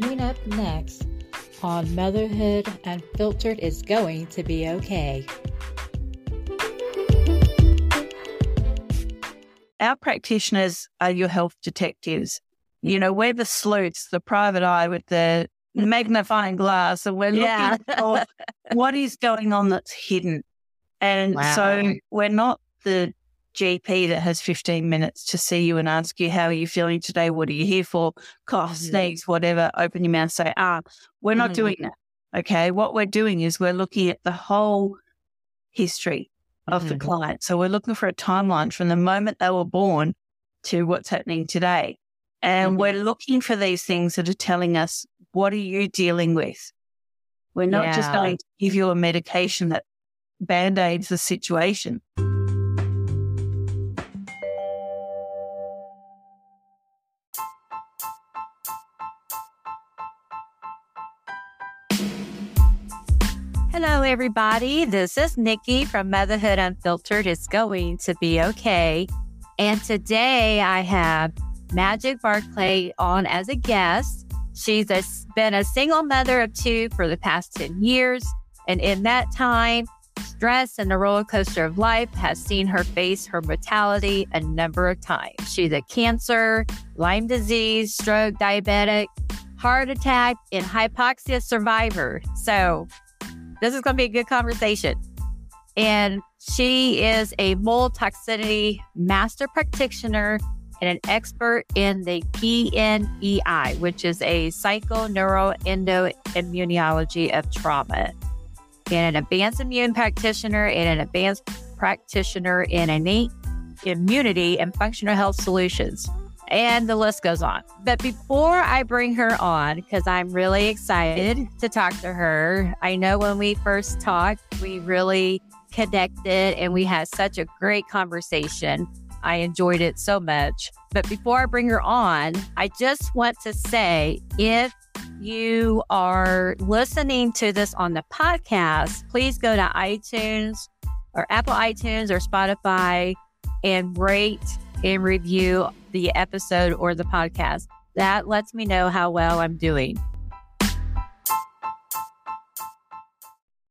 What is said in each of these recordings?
Coming up next on Motherhood Unfiltered is going to be okay. Our practitioners are your health detectives. You know, we're the sleuths, the private eye with the magnifying glass, and we're Yeah. looking for what is going on that's hidden. And Wow. so we're not the GP that has 15 minutes to see you and ask you, How are you feeling today? What are you here for? Cough, Mhm. sneeze, whatever. Open your mouth, say, Ah, we're not Mhm. doing that. Okay. What we're doing is we're looking at the whole history of the Mhm. client. So we're looking for a timeline from the moment they were born to what's happening today. And Mhm. we're looking for these things that are telling us, what are you dealing with? We're not just going to give you a medication that band aids the situation. Hello, everybody. This is Nikki from Motherhood Unfiltered. It's going to be okay. And today I have Magic Barclay on as a guest. She's a, been a single mother of two for the past 10 years. And in that time, stress and the roller coaster of life has seen her face her mortality a number of times. She's a cancer, Lyme disease, stroke, diabetic, heart attack, and hypoxia survivor. So this is going to be a good conversation. And she is a mold toxicity master practitioner and an expert in the PNEI, which is a psychoneuroendoimmunology of trauma, and an advanced immune practitioner and an advanced practitioner in innate immunity and functional health solutions. And the list goes on. But before I bring her on, because I'm really excited to talk to her, I know when we first talked, we really connected and we had such a great conversation. I enjoyed it so much. But before I bring her on, I just want to say if you are listening to this on the podcast, please go to iTunes or Apple iTunes or Spotify and rate and review the episode or the podcast. That lets me know how well I'm doing.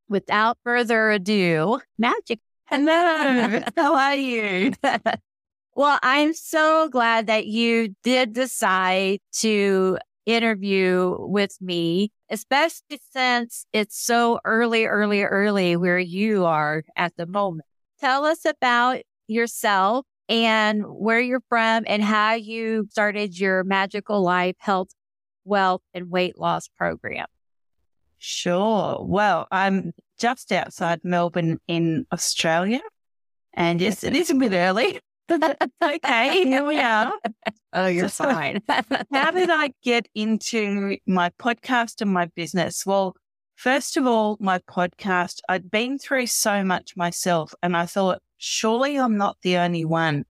Without further ado, Magic. Hello. How are you? Well, I'm so glad that you did decide to interview with me, especially since it's so early, early, early where you are at the moment. Tell us about yourself and where you're from and how you started your magical life health, wealth, and weight loss program. Sure. Well, I'm just outside Melbourne in Australia. And yes, it is a bit early. okay, here we are. Oh, you're So- fine. How did I get into my podcast and my business? Well, first of all, my podcast, I'd been through so much myself and I thought, surely I'm not the only one.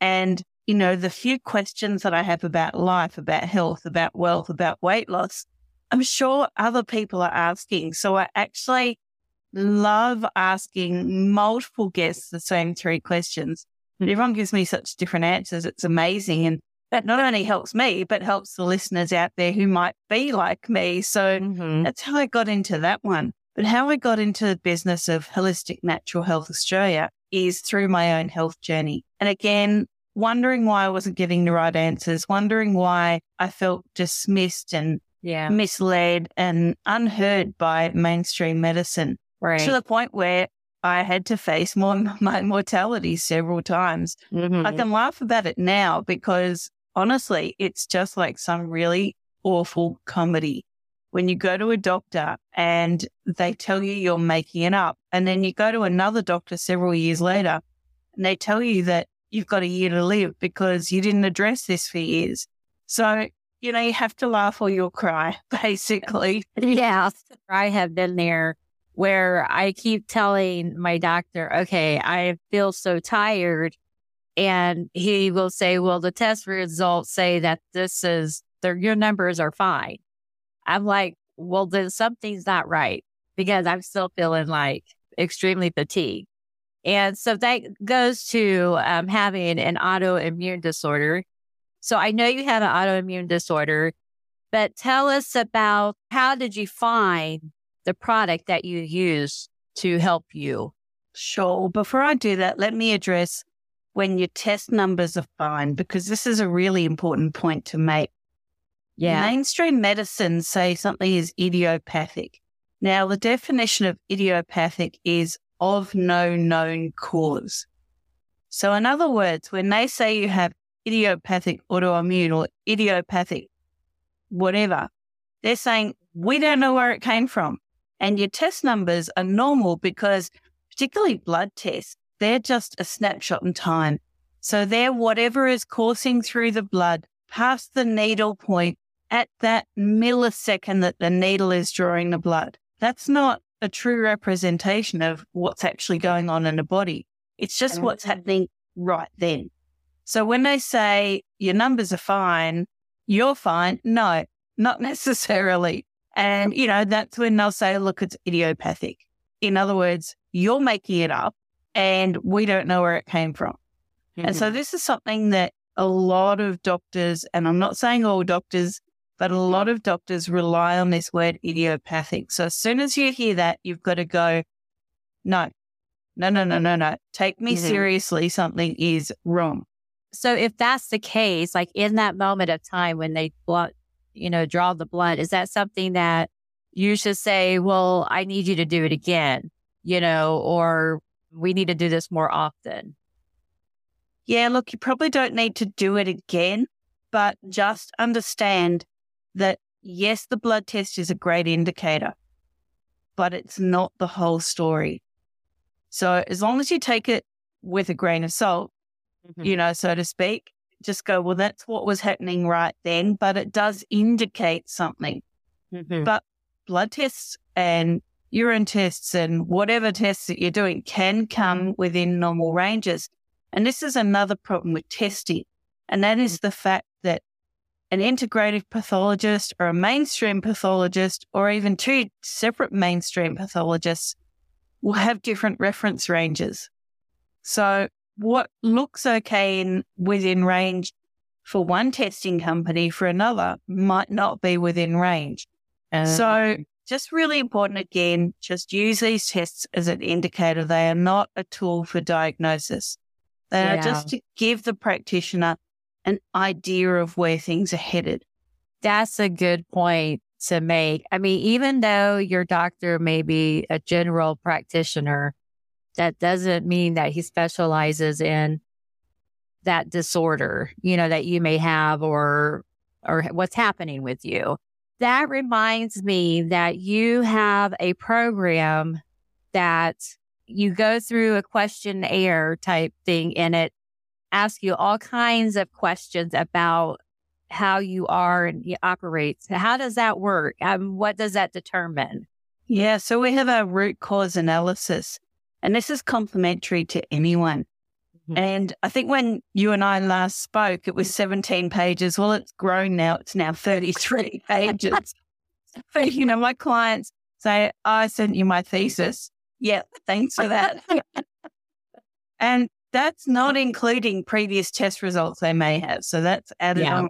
And, you know, the few questions that I have about life, about health, about wealth, about weight loss, I'm sure other people are asking. So I actually love asking multiple guests the same three questions. And everyone gives me such different answers. It's amazing. And that not only helps me, but helps the listeners out there who might be like me. So Mhm. that's how I got into that one. But how I got into the business of Holistic Natural Health Australia is through my own health journey. And again, wondering why I wasn't getting the right answers, wondering why I felt dismissed and Yeah. misled and unheard by mainstream medicine Right. to the point where I had to face more, my mortality several times. Mhm. I can laugh about it now because honestly, it's just like some really awful comedy. When you go to a doctor and they tell you you're making it up, and then you go to another doctor several years later and they tell you that you've got a year to live because you didn't address this for years. So, you know, you have to laugh or you'll cry, basically. Yeah, I have been there where I keep telling my doctor, okay, I feel so tired. And he will say, well, the test results say that this is, the, your numbers are fine. I'm like, well, then something's not right because I'm still feeling like extremely fatigued. And so that goes to um, having an autoimmune disorder. So I know you have an autoimmune disorder But tell us about how did you find the product that you use to help you? Sure. Before I do that, let me address when your test numbers are fine, because this is a really important point to make. Yeah. Mainstream medicine say something is idiopathic. Now, the definition of idiopathic is of no known cause. So, in other words, when they say you have idiopathic autoimmune or idiopathic whatever, they're saying we don't know where it came from. And your test numbers are normal because, particularly blood tests, they're just a snapshot in time. So they're whatever is coursing through the blood past the needle point at that millisecond that the needle is drawing the blood. That's not a true representation of what's actually going on in the body. It's just what's happening right then. So when they say your numbers are fine, you're fine. No, not necessarily. And, you know, that's when they'll say, look, it's idiopathic. In other words, you're making it up and we don't know where it came from. Mm-hmm. And so mm-hmm. this is something that a lot of doctors, and I'm not saying all doctors, but a lot of doctors rely on this word idiopathic. So as soon as you hear that, you've got to go, no, no, no, no, no, no. Take me mm-hmm. seriously. Something is wrong. So if that's the case, like in that moment of time when they blood, you know, draw the blood, is that something that you should say, well, I need you to do it again, you know, or we need to do this more often? Yeah, look, you probably don't need to do it again, but just understand that yes, the blood test is a great indicator, but it's not the whole story. So as long as you take it with a grain of salt, mm-hmm. you know, so to speak, just go, well, that's what was happening right then, but it does indicate something. Mm-hmm. But blood tests and urine tests and whatever tests that you're doing can come mm-hmm. within normal ranges. And this is another problem with testing. And that is mm-hmm. the fact an integrative pathologist or a mainstream pathologist or even two separate mainstream pathologists will have different reference ranges. So what looks okay in within range for one testing company for another might not be within range. Uh, so just really important again, just use these tests as an indicator. They are not a tool for diagnosis. They yeah. are just to give the practitioner an idea of where things are headed. That's a good point to make. I mean, even though your doctor may be a general practitioner, that doesn't mean that he specializes in that disorder, you know, that you may have or or what's happening with you. That reminds me that you have a program that you go through a questionnaire type thing in it asks you all kinds of questions about how you are and you operate. How does that work? Um, what does that determine? Yeah, so we have a root cause analysis. And this is complimentary to anyone. Mm-hmm. And I think when you and I last spoke, it was 17 pages. Well, it's grown now. It's now 33 pages. but, you know, my clients say, I sent you my thesis. Yeah, thanks for that. and that's not including previous test results they may have. So that's added yeah. on.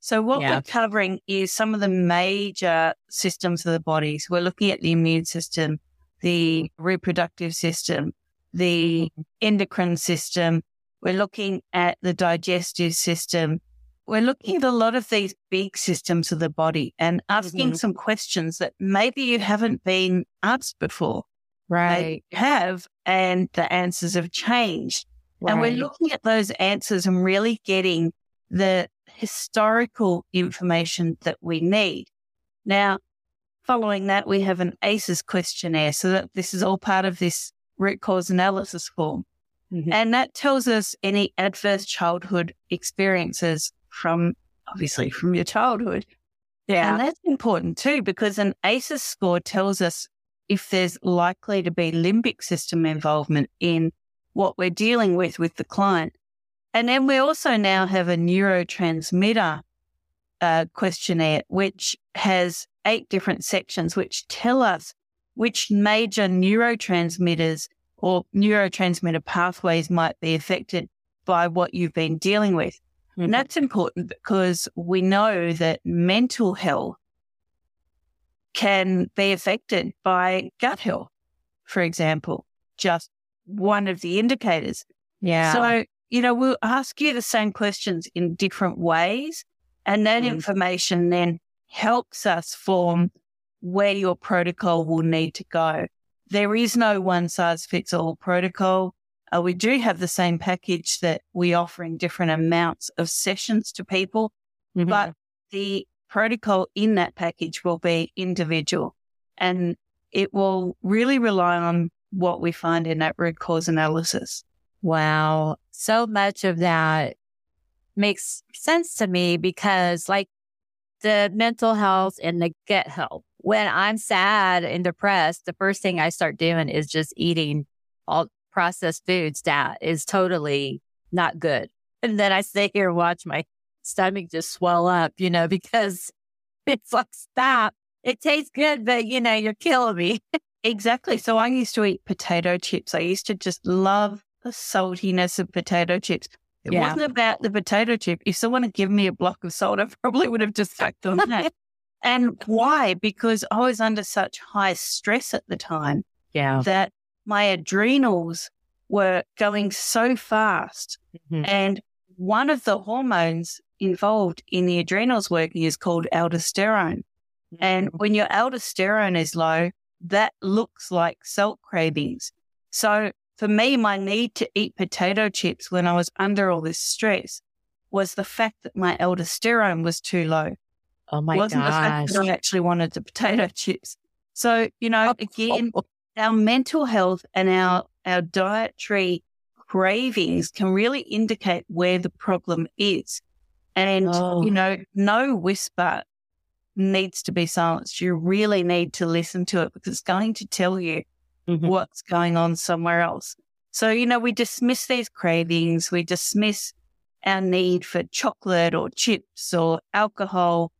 So what yeah. we're covering is some of the major systems of the body. So we're looking at the immune system, the reproductive system, the endocrine system. We're looking at the digestive system. We're looking at a lot of these big systems of the body and asking mm-hmm. some questions that maybe you haven't been asked before. Right. They have, and the answers have changed. Right. And we're looking at those answers and really getting the historical information that we need. Now, Following that, we have an ACEs questionnaire. So that this is all part of this root cause analysis form. Mm-hmm. And that tells us any adverse childhood experiences from obviously from your childhood. Yeah. And that's important too, because an ACEs score tells us if there's likely to be limbic system involvement in what we're dealing with with the client. And then we also now have a neurotransmitter uh, questionnaire, which has eight different sections, which tell us which major neurotransmitters or neurotransmitter pathways might be affected by what you've been dealing with. Mm-hmm. And that's important because we know that mental health can be affected by gut health, for example, just one of the indicators. Yeah. So, you know, we'll ask you the same questions in different ways. And that mm. information then helps us form where your protocol will need to go. There is no one size fits all protocol. Uh, we do have the same package that we offer in different amounts of sessions to people, mm-hmm. but the protocol in that package will be individual and it will really rely on what we find in that root cause analysis. Wow. So much of that makes sense to me because, like, the mental health and the gut health. When I'm sad and depressed, the first thing I start doing is just eating all processed foods that is totally not good. And then I sit here and watch my stomach just swell up, you know, because it's like, stop. It tastes good, but you know, you're killing me. exactly. So I used to eat potato chips. I used to just love the saltiness of potato chips. It yeah. wasn't about the potato chip. If someone had given me a block of salt, I probably would have just sucked on that. and why? Because I was under such high stress at the time. Yeah. That my adrenals were going so fast. Mm-hmm. And one of the hormones involved in the adrenals working is called aldosterone. Mm-hmm. And when your aldosterone is low, that looks like salt cravings. So for me, my need to eat potato chips when I was under all this stress was the fact that my aldosterone was too low. Oh my wasn't gosh. the fact that I actually wanted the potato chips. So, you know, again, our mental health and our, our dietary cravings can really indicate where the problem is. And, oh. you know, no whisper needs to be silenced. You really need to listen to it because it's going to tell you mm-hmm. what's going on somewhere else. So, you know, we dismiss these cravings, we dismiss our need for chocolate or chips or alcohol,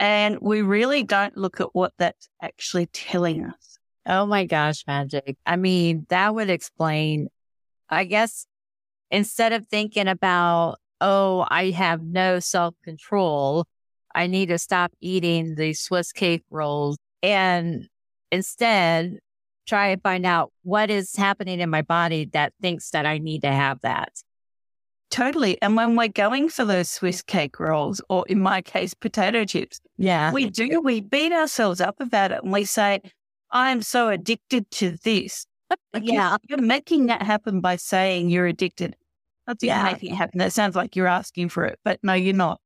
and we really don't look at what that's actually telling us. Oh my gosh, magic. I mean, that would explain, I guess, instead of thinking about, oh, I have no self control, I need to stop eating the Swiss cake rolls. And instead, try and find out what is happening in my body that thinks that I need to have that. Totally. And when we're going for those Swiss cake rolls, or in my case, potato chips, yeah, we do, we beat ourselves up about it and we say, I'm so addicted to this. yeah. You're making that happen by saying you're addicted. That's yeah. making it happen. That sounds like you're asking for it, but no, you're not.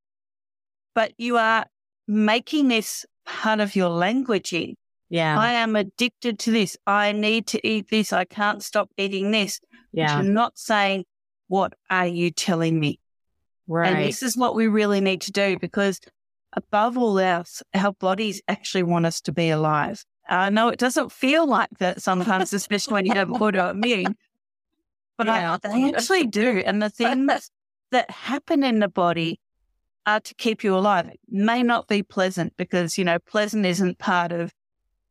But you are making this part of your languaging. Yeah. I am addicted to this. I need to eat this. I can't stop eating this. Yeah. But you're not saying, what are you telling me? Right. And this is what we really need to do because above all else, our bodies actually want us to be alive. Uh, I know it doesn't feel like that sometimes, especially when you have autoimmune, but yeah. I, they actually do. And the things that happen in the body are to keep you alive. It may not be pleasant because, you know, pleasant isn't part of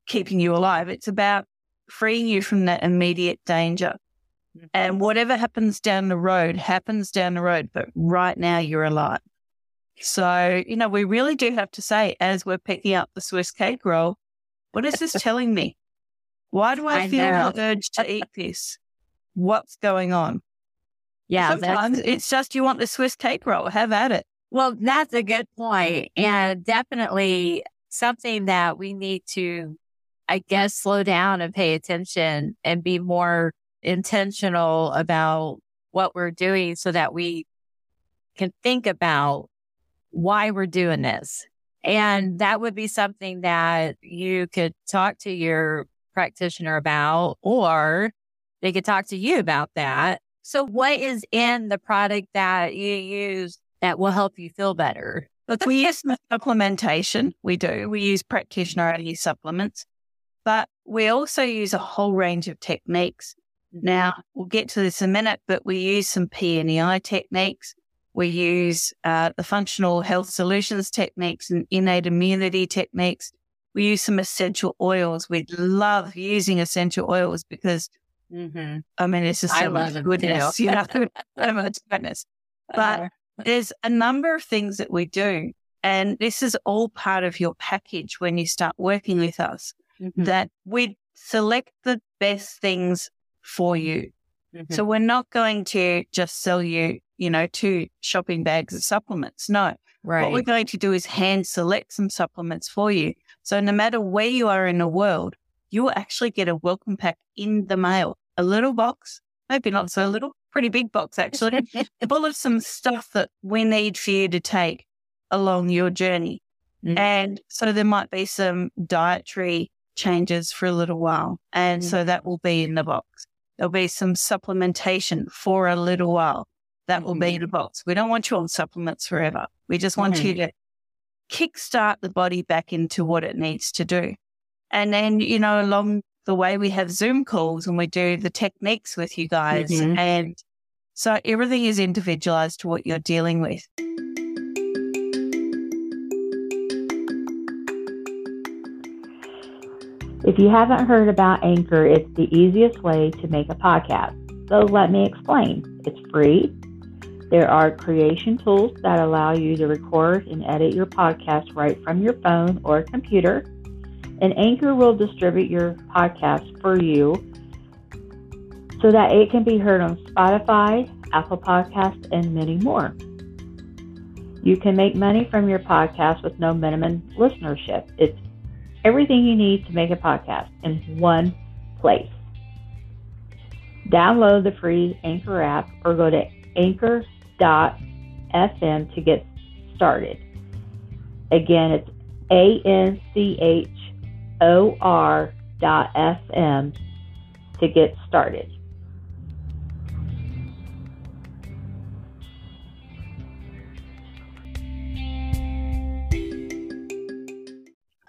keeping you alive. It's about freeing you from that immediate danger. Mm-hmm. And whatever happens down the road happens down the road, but right now you're alive. So, you know, we really do have to say, as we're picking up the Swiss cake roll, what is this telling me? Why do I, I feel know. the urge to eat this? What's going on? Yeah. Sometimes it's just you want the Swiss cake roll. Have at it. Well, that's a good point, And definitely something that we need to I guess, slow down and pay attention and be more intentional about what we're doing so that we can think about why we're doing this. And that would be something that you could talk to your practitioner about, or they could talk to you about that. So, what is in the product that you use that will help you feel better? Look, we use supplementation. We do. We use practitioner only supplements. But we also use a whole range of techniques. Now, we'll get to this in a minute, but we use some PNEI techniques. We use uh, the functional health solutions techniques and innate immunity techniques. We use some essential oils. We love using essential oils because, mm-hmm. I mean, it's just so much goodness, you know, so much goodness. But uh-huh. There's a number of things that we do. And this is all part of your package when you start working with us, mm-hmm. that we select the best things for you. Mm-hmm. So we're not going to just sell you, you know, two shopping bags of supplements. No. Right. What we're going to do is hand select some supplements for you. So no matter where you are in the world, you will actually get a welcome pack in the mail, a little box, maybe not so little, pretty big box actually, full of some stuff that we need for you to take along your journey. Mm-hmm. And so there might be some dietary changes for a little while. And mm-hmm. so that will be in the box. There'll be some supplementation for a little while. That will mm-hmm. be in the box. We don't want you on supplements forever. We just want you to kickstart the body back into what it needs to do. And then, you know, along the way, we have Zoom calls and we do the techniques with you guys. Mm-hmm. And so everything is individualized to what you're dealing with. If you haven't heard about Anchor, it's the easiest way to make a podcast. So let me explain. It's free. There are creation tools that allow you to record and edit your podcast right from your phone or computer. And Anchor will distribute your podcast for you so that it can be heard on Spotify, Apple Podcasts, and many more. You can make money from your podcast with no minimum listenership. It's everything you need to make a podcast in one place. Download the free Anchor app or go to anchor.fm to get started. Again, it's A N C H O R dot FM to get started.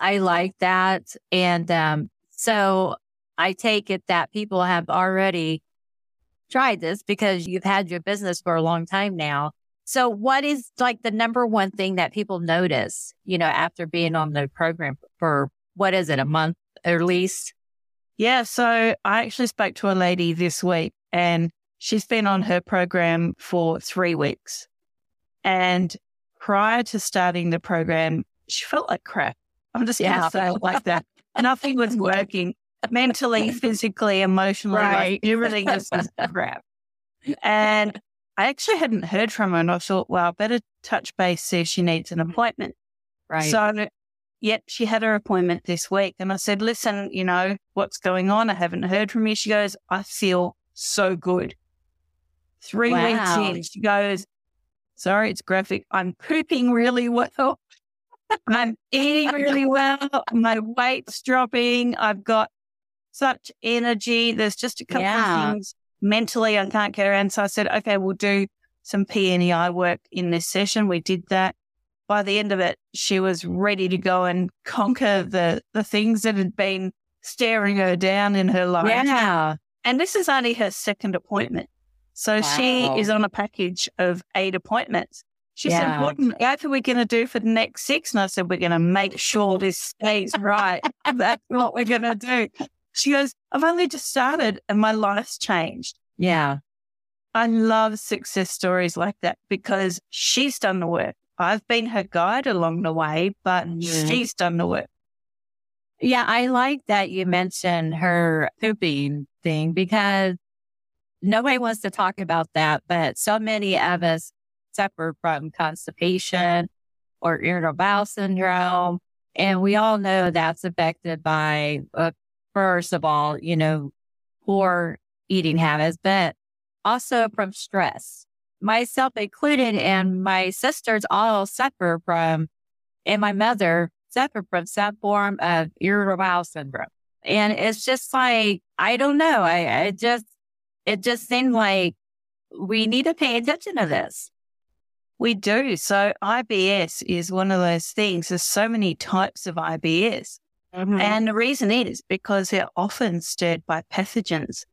I like that. And um, so I take it that people have already tried this because you've had your business for a long time now. So what is like the number one thing that people notice, you know, after being on the program for what is it, a month at least? Yeah. So I actually spoke to a lady this week and she's been on her program for three weeks. And prior to starting the program, she felt like crap. I'm just going to say it like that. Nothing was working mentally, physically, emotionally. Right. Like everything was crap. And I actually hadn't heard from her and I thought, well, I better touch base, see if she needs an appointment. Right. So, yep, she had her appointment this week. And I said, listen, you know, what's going on? I haven't heard from you. She goes, I feel so good. Three wow. weeks in, she goes, sorry, it's graphic. I'm pooping really well. I'm eating really well. My weight's dropping. I've got such energy. There's just a couple yeah. of things mentally I can't get around. So I said, okay, we'll do some PNEI work in this session. We did that. By the end of it, she was ready to go and conquer the, the things that had been staring her down in her life. Yeah. And this is only her second appointment. So wow. she is on a package of eight appointments. She yeah. said, What on earth are we going to do for the next six? And I said, We're going to make sure this stays right. That's what we're going to do. She goes, I've only just started and my life's changed. Yeah. I love success stories like that because she's done the work. I've been her guide along the way, but yeah. she's done the work. Yeah, I like that you mentioned her pooping thing because nobody wants to talk about that, but so many of us suffer from constipation or irritable bowel syndrome. And we all know that's affected by, uh, first of all, you know, poor eating habits, but also from stress, myself included. And my sisters all suffer from, and my mother suffer from some form of irritable bowel syndrome. And it's just like, I don't know. I, I just, it just seemed like we need to pay attention to this. We do. So IBS is one of those things. There's so many types of IBS. Mm-hmm. And the reason is because they're often stirred by pathogens.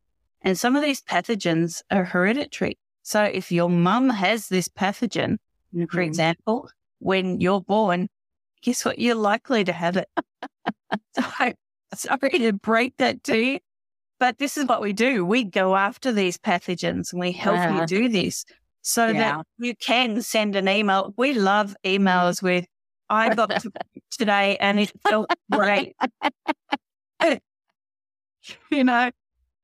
And some of these pathogens are hereditary. So if your mum has this pathogen, mm-hmm. for example, when you're born, guess what? You're likely to have it. so sorry to break that to you, but this is what we do. We go after these pathogens and we help you do this. So Yeah. that you can send an email. We love emails with, I got to today and it felt great. you know,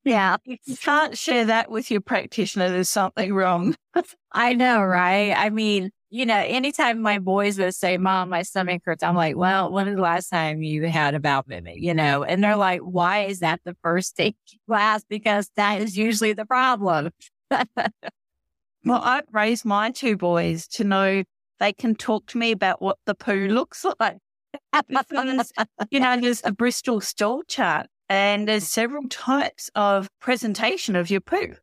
Yeah. if you can't share that with your practitioner, there's something wrong. I know, right? I mean, you know, anytime my boys would say, Mom, my stomach hurts, I'm like, Well, when was the last time you had a bowel movement? You know, and they're like, Why is that the first thing you ask? Because that is usually the problem. Well, I've raised my two boys to know they can talk to me about what the poo looks like. You know, there's a Bristol stool chart and there's several types of presentation of your poo.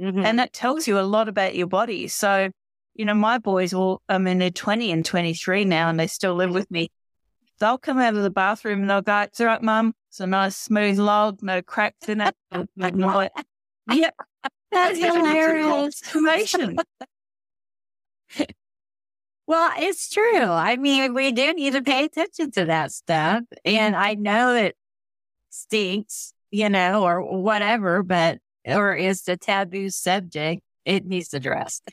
Mhm. And that tells you a lot about your body. So, you know, my boys all, I mean, they're 20 and 23 now and they still live with me. They'll come out of the bathroom and they'll go, it's all right, mum. It's a nice smooth log, no cracks in it. And I'm like, yep. That's hilarious. Information. Well, it's true. I mean, we do need to pay attention to that stuff. And I know it stinks, you know, or whatever, but, or is a taboo subject. It needs to addressed.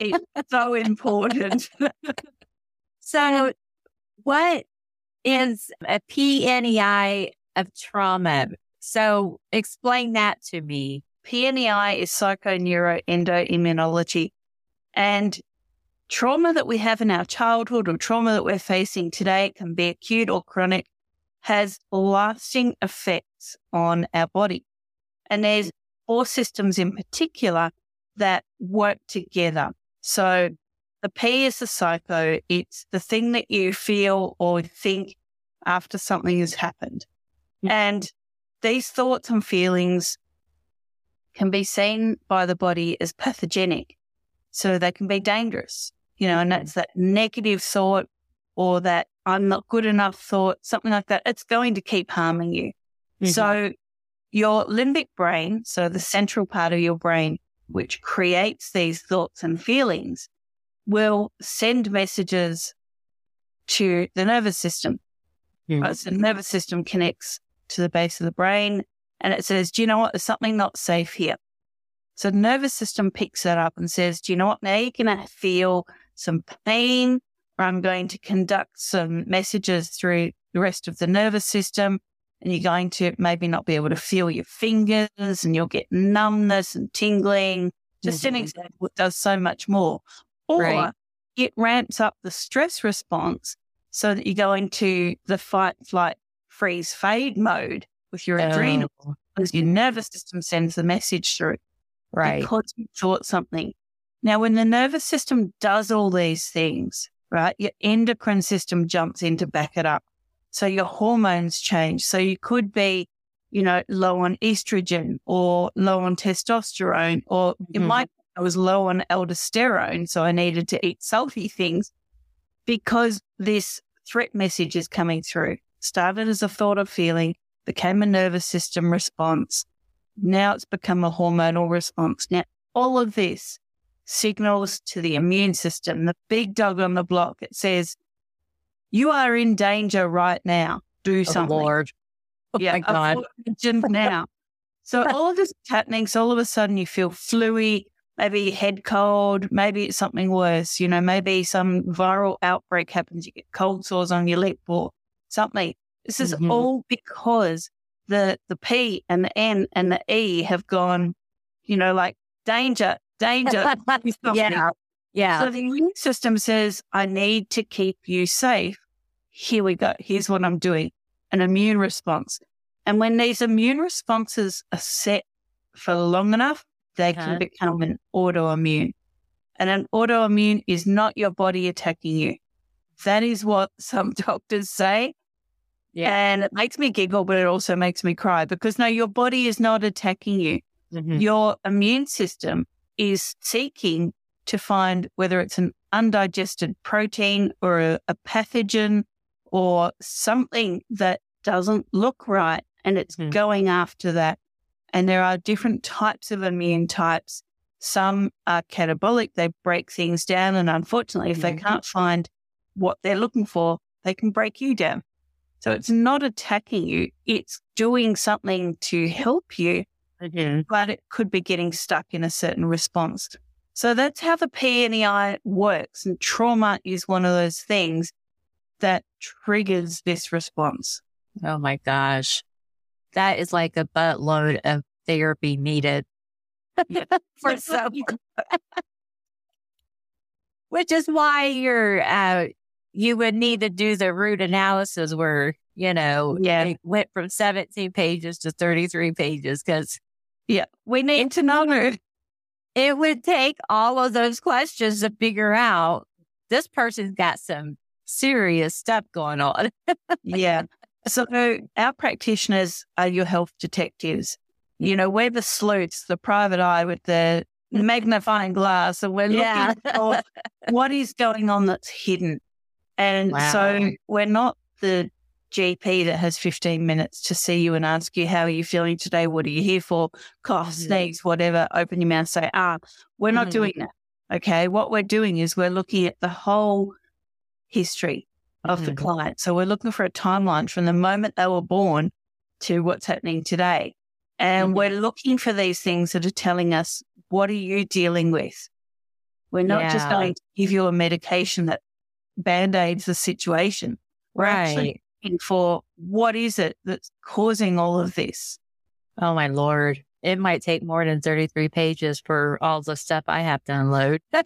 It's so important. So, what is a PNEI of trauma? So, explain that to me. PNEI is psychoneuroendoimmunology. And trauma that we have in our childhood or trauma that we're facing today can be acute or chronic, has lasting effects on our body. And there's four systems in particular that work together. So the P is the psycho. It's the thing that you feel or think after something has happened. And these thoughts and feelings can be seen by the body as pathogenic. So they can be dangerous, you know, and that's that negative thought or that I'm not good enough thought, something like that. It's going to keep harming you. So your limbic brain, so the central part of your brain, which creates these thoughts and feelings, will send messages to the nervous system. Mhm. Right, So the nervous system connects to the base of the brain and it says, do you know what? There's something not safe here. So the nervous system picks that up and says, do you know what? Now you're going to feel some pain or I'm going to conduct some messages through the rest of the nervous system and you're going to maybe not be able to feel your fingers and you'll get numbness and tingling. Just an Mhm. example, it does so much more. Or Right. it ramps up the stress response so that you go into the fight, flight, freeze, fade mode with your adrenal Oh, because your nervous system sends the message through right. because you thought something. Now, when the nervous system does all these things, right, your endocrine system jumps in to back it up. So your hormones change. So you could be, you know, low on estrogen or low on testosterone, or in Mhm. my I was low on aldosterone, so I needed to eat salty things because this threat message is coming through. Started as a thought of feeling, became a nervous system response. Now it's become a hormonal response. Now, all of this signals to the immune system, the big dog on the block. It says, you are in danger right now. Do Oh, something. Lord. Oh yeah, God. now. So all of this is happening. So all of a sudden you feel fluey, maybe head cold, maybe it's something worse. You know, maybe some viral outbreak happens. You get cold sores on your lip or something. This is Mhm. all because the the P and the N and the E have gone, you know, like danger, danger. yeah. Yeah. So the immune system says, I need to keep you safe. Here we go. Here's what I'm doing an immune response. And when these immune responses are set for long enough, they Uh-huh. can become an autoimmune. And an autoimmune is not your body attacking you. That is what some doctors say. Yeah. And it makes me giggle, but it also makes me cry because no, your body is not attacking you Mhm. your immune system is seeking to find whether it's an undigested protein or a, a pathogen or something that doesn't look right. And it's Mhm. going after that. And there are different types of immune types. Some are catabolic, they break things down. And unfortunately, if they Mhm. can't find what they're looking for, they can break you down. So it's not attacking you, it's doing something to help you Mhm. but it could be getting stuck in a certain response. So that's how the PNEI works. And trauma is one of those things that triggers this response. Oh my gosh. That is like a buttload of therapy needed for some. Which is why you're, uh, you would need to do the root analysis where, you know, Yeah. it went from 17 pages to 33 pages because Yeah. We need to know. it would take all of those questions to figure out this person's got some serious stuff going on. Yeah. So our practitioners are your health detectives. You know, we're the sleuths, the private eye with the magnifying glass, and we're looking Yeah. for what is going on that's hidden. And Wow. so we're not the GP that has 15 minutes to see you and ask you, how are you feeling today? What are you here for? Cough, Mhm. sneeze, whatever. Open your mouth, say, ah, we're not Mhm. doing that. Okay. What we're doing is we're looking at the whole history of the Mhm. client. So we're looking for a timeline from the moment they were born to what's happening today. And Mhm. we're looking for these things that are telling us, what are you dealing with? We're not just going to give you a medication that band aids the situation. We're actually looking for what is it that's causing all of this. Oh my lord. It might take more than 33 pages for all the stuff I have to unload.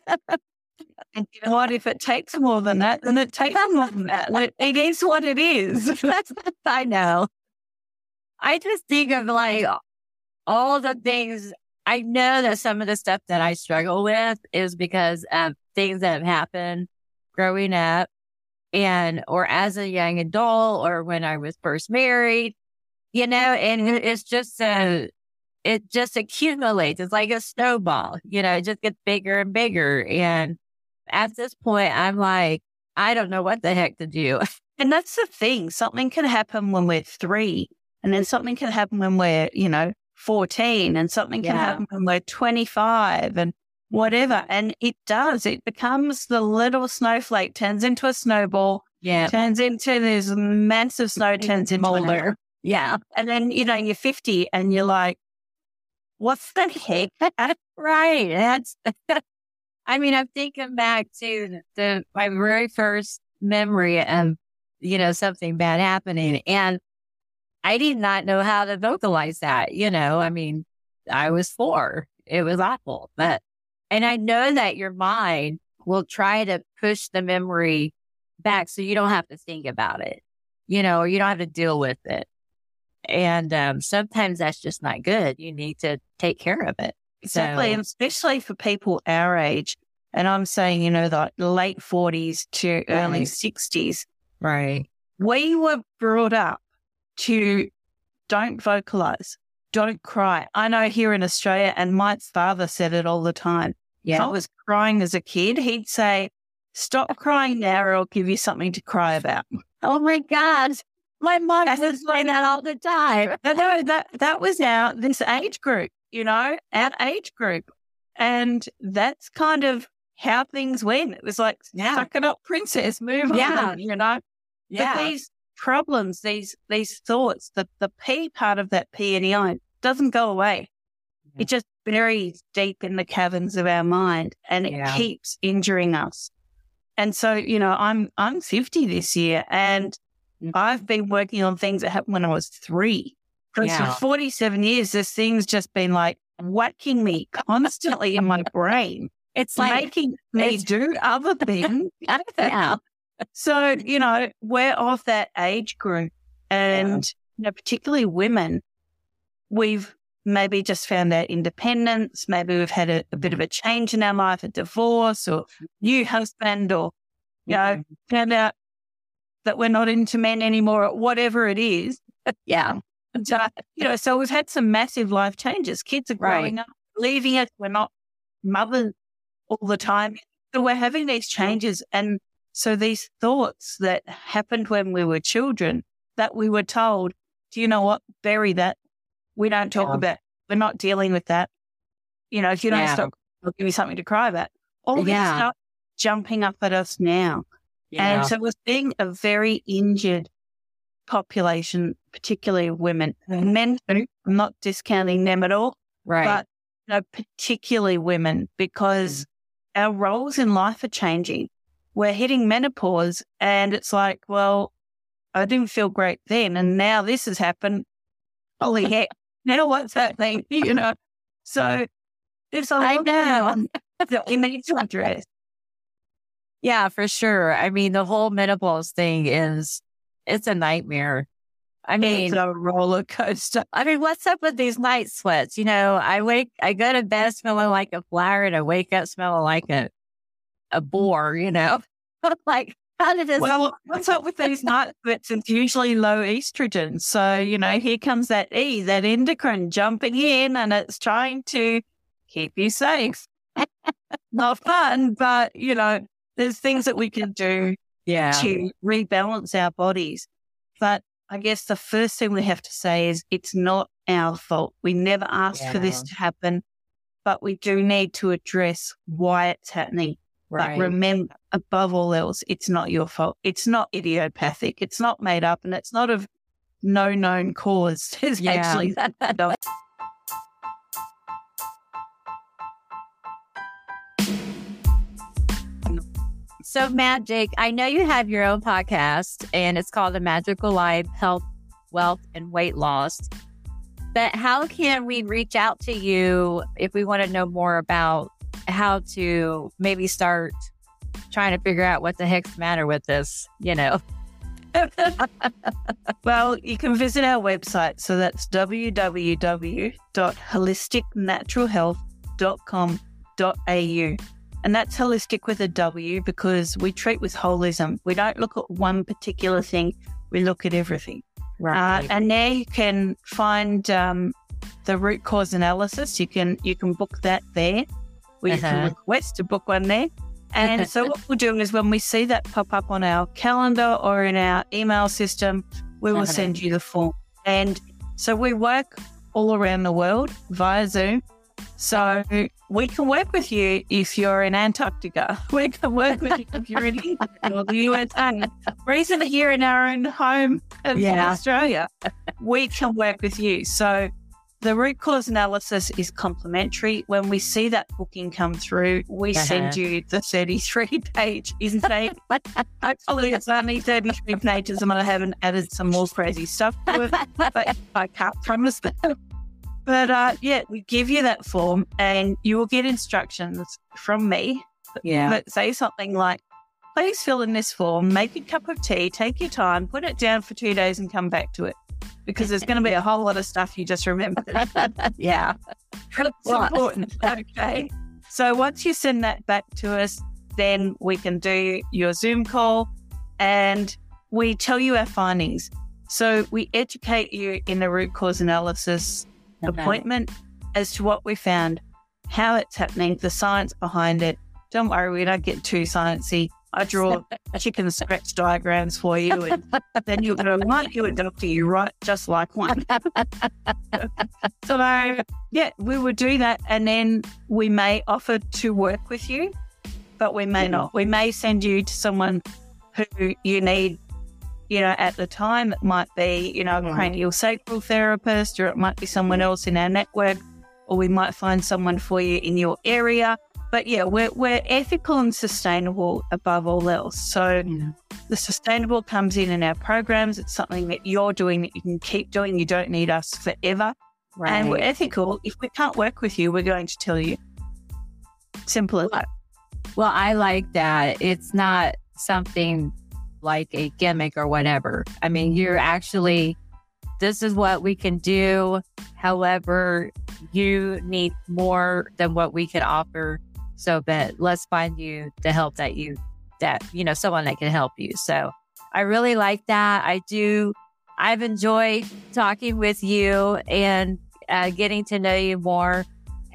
And you know what? If it takes more than that, then it takes more than that. Like, It is what it is. That's I know. I just think of like all the things I know that some of the stuff that I struggle with is because of things that have happened growing up and or as a young adult or when I was first married, you know, and it's just uh it just accumulates. It's like a snowball, you know, it just gets bigger and bigger. And at this point, I'm like, I don't know what the heck to do. And that's the thing. Something can happen when we're three, and then something can happen when we're, you know, 14, and something can Yeah. happen when we're 25, and whatever. And it does. It becomes the little snowflake, turns into a snowball, Yeah. turns into this massive snow, turns into Molder. Yeah. And then, you know, you're 50 and you're like, what's the heck? Right. That's, I mean, I'm thinking back to the, my very first memory of, you know, something bad happening. And I did not know how to vocalize that. You know, I mean, I was four. It was awful. But, and I know that your mind will try to push the memory back so you don't have to think about it, you know, or you don't have to deal with it. And um, sometimes that's just not good. You need to take care of it. Exactly. So- And especially for people our age. And I'm saying, you know, the late 40s to early 60s. Right. We were brought up to don't vocalize, don't cry. I know here in Australia, and my father said it all the time. If I was crying as a kid, he'd say, Stop crying now, or I'll give you something to cry about. Oh my God. My mom was saying that all the time. No, that that was our this age group, you know, our age group, and that's kind of how things went. It was like, Yeah. suck it up, princess, move Yeah. on, you know. But these problems, these these thoughts, the the P part of that P and EI doesn't go away. It just buries deep in the caverns of our mind, and it Yeah. keeps injuring us. And so, you know, I'm I'm 50 this year, and Mhm. I've been working on things that happened when I was three. Because Yeah. for 47 years, this thing's just been like whacking me constantly in my brain, it's like, making me do other things. yeah. So, you know, we're of that age group. And, you know, particularly women, we've maybe just found our independence. Maybe we've had a, a bit of a change in our life, a divorce or new husband, or, you know, found out that we're not into men anymore, or whatever it is. Yeah. So, you know, so we've had some massive life changes. Kids are Right. growing up, leaving us. We're not mothers all the time. So we're having these changes. And so these thoughts that happened when we were children that we were told, do you know what? Bury that. We don't talk Yeah. about, we're not dealing with that. You know, if you don't Yeah. stop, I'll give you something to cry about. All this Yeah. stuff jumping up at us now. Yeah. And so we're seeing a very injured population, particularly of women. Mm-hmm. Men. I'm not discounting them at all, right. but you know, particularly women, because mm. our roles in life are changing. We're hitting menopause and it's like, well, I didn't feel great then. And now this has happened. Holy heck. Now what's happening? You know? So it's a I know. to address. Yeah, for sure. I mean, the whole menopause thing is, it's a nightmare. I mean, It's a roller coaster. I mean, what's up with these night sweats? You know, I wake, I go to bed smelling like a flower and I wake up smelling like a, a boar, you know? like, how did this? Well, what's up with these night sweats? It's usually low estrogen. So, you know, here comes that E, that endocrine jumping in and it's trying to keep you safe. Not fun, but, you know, there's things that we can do yeah. to rebalance our bodies. But I guess the first thing we have to say is it's not our fault. We never asked for this to happen, but we do need to address why it's happening. Right. But remember, above all else, it's not your fault. It's not idiopathic. It's not made up and it's not of no known cause. It's Yeah. actually no. So, Magic, I know you have your own podcast and it's called The Magical Life Health, Wealth, and Weight Loss. But how can we reach out to you if we want to know more about how to maybe start trying to figure out what the heck's the matter with this? You know, well, you can visit our website. So that's www.wholisticnaturalhealth.com.au. And that's wholistic with a W because we treat with holism. We don't look at one particular thing, we look at everything. Uh, and there you can find um, the root cause analysis. You can you can book that there, or you can Uh-huh. request to book one there. And so what we'll do is when we see that pop up on our calendar or in our email system, we will Uh-huh. send you the form. And so we work all around the world via Zoom. So we can work with you if you're in Antarctica. We can work with you if you're in England or the USA. Reason here in our own home of Yeah. Australia, we can work with you. So the root cause analysis is complimentary. When we see that booking come through, we send Uh-huh. you the 33 page Isn't intake. Hopefully it's only 33 pages and I haven't added some more crazy stuff to it, but I can't promise that. But uh, yeah, we give you that form and you will get instructions from me yeah. that say something like, please fill in this form, make a cup of tea, take your time, put it down for two days and come back to it. Because there's going to be a whole lot of stuff you just remember. yeah. It's important. Okay. So once you send that back to us, then we can do your Zoom call and we tell you our findings. So we educate you in the root cause analysis appointment as to what we found, how it's happening, the science behind it. Don't worry, we don't get too sciencey. I draw chicken scratch diagrams for you, and then you're going to like you a doctor, you write just like one. so, yeah, we would do that, and then we may offer to work with you, but we may not. We may send you to someone who you need you know, at the time, it might be, you know, a cranial sacral therapist, or it might be someone else in our network, or we might find someone for you in your area. But yeah, we're, we're ethical and sustainable above all else. So the sustainable comes in in our programs. It's something that you're doing that you can keep doing. You don't need us forever. And we're ethical. If we can't work with you, we're going to tell you. Simple as that. Well, I like that. It's not something like a gimmick or whatever. I mean, you're actually, this is what we can do. However, you need more than what we can offer. So, but let's find you the help that you, that, you know, someone that can help you. So I really like that. I do. I've enjoyed talking with you and uh, getting to know you more.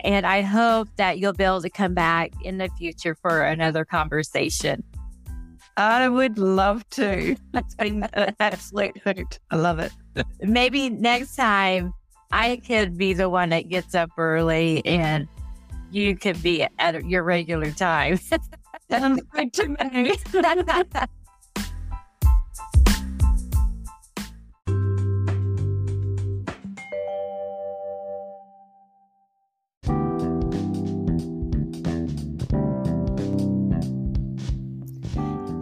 And I hope that you'll be able to come back in the future for another conversation. I would love to. It's been an absolute hoot. I love it. Maybe next time I could be the one that gets up early and you could be at your regular time.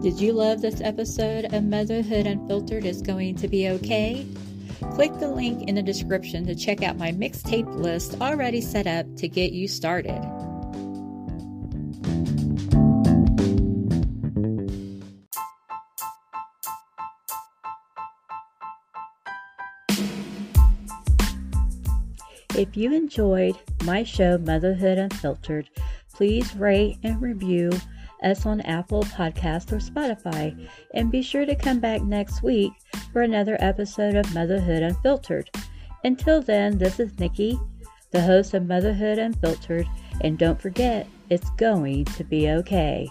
Did you love this episode of Motherhood Unfiltered is Going to Be Okay? Click the link in the description to check out my mixtape list already set up to get you started. If you enjoyed my show, Motherhood Unfiltered, please rate and review us on Apple Podcast or Spotify. And be sure to come back next week for another episode of Motherhood Unfiltered. Until then, this is Nikki, the host of Motherhood Unfiltered, and don't forget, it's going to be okay.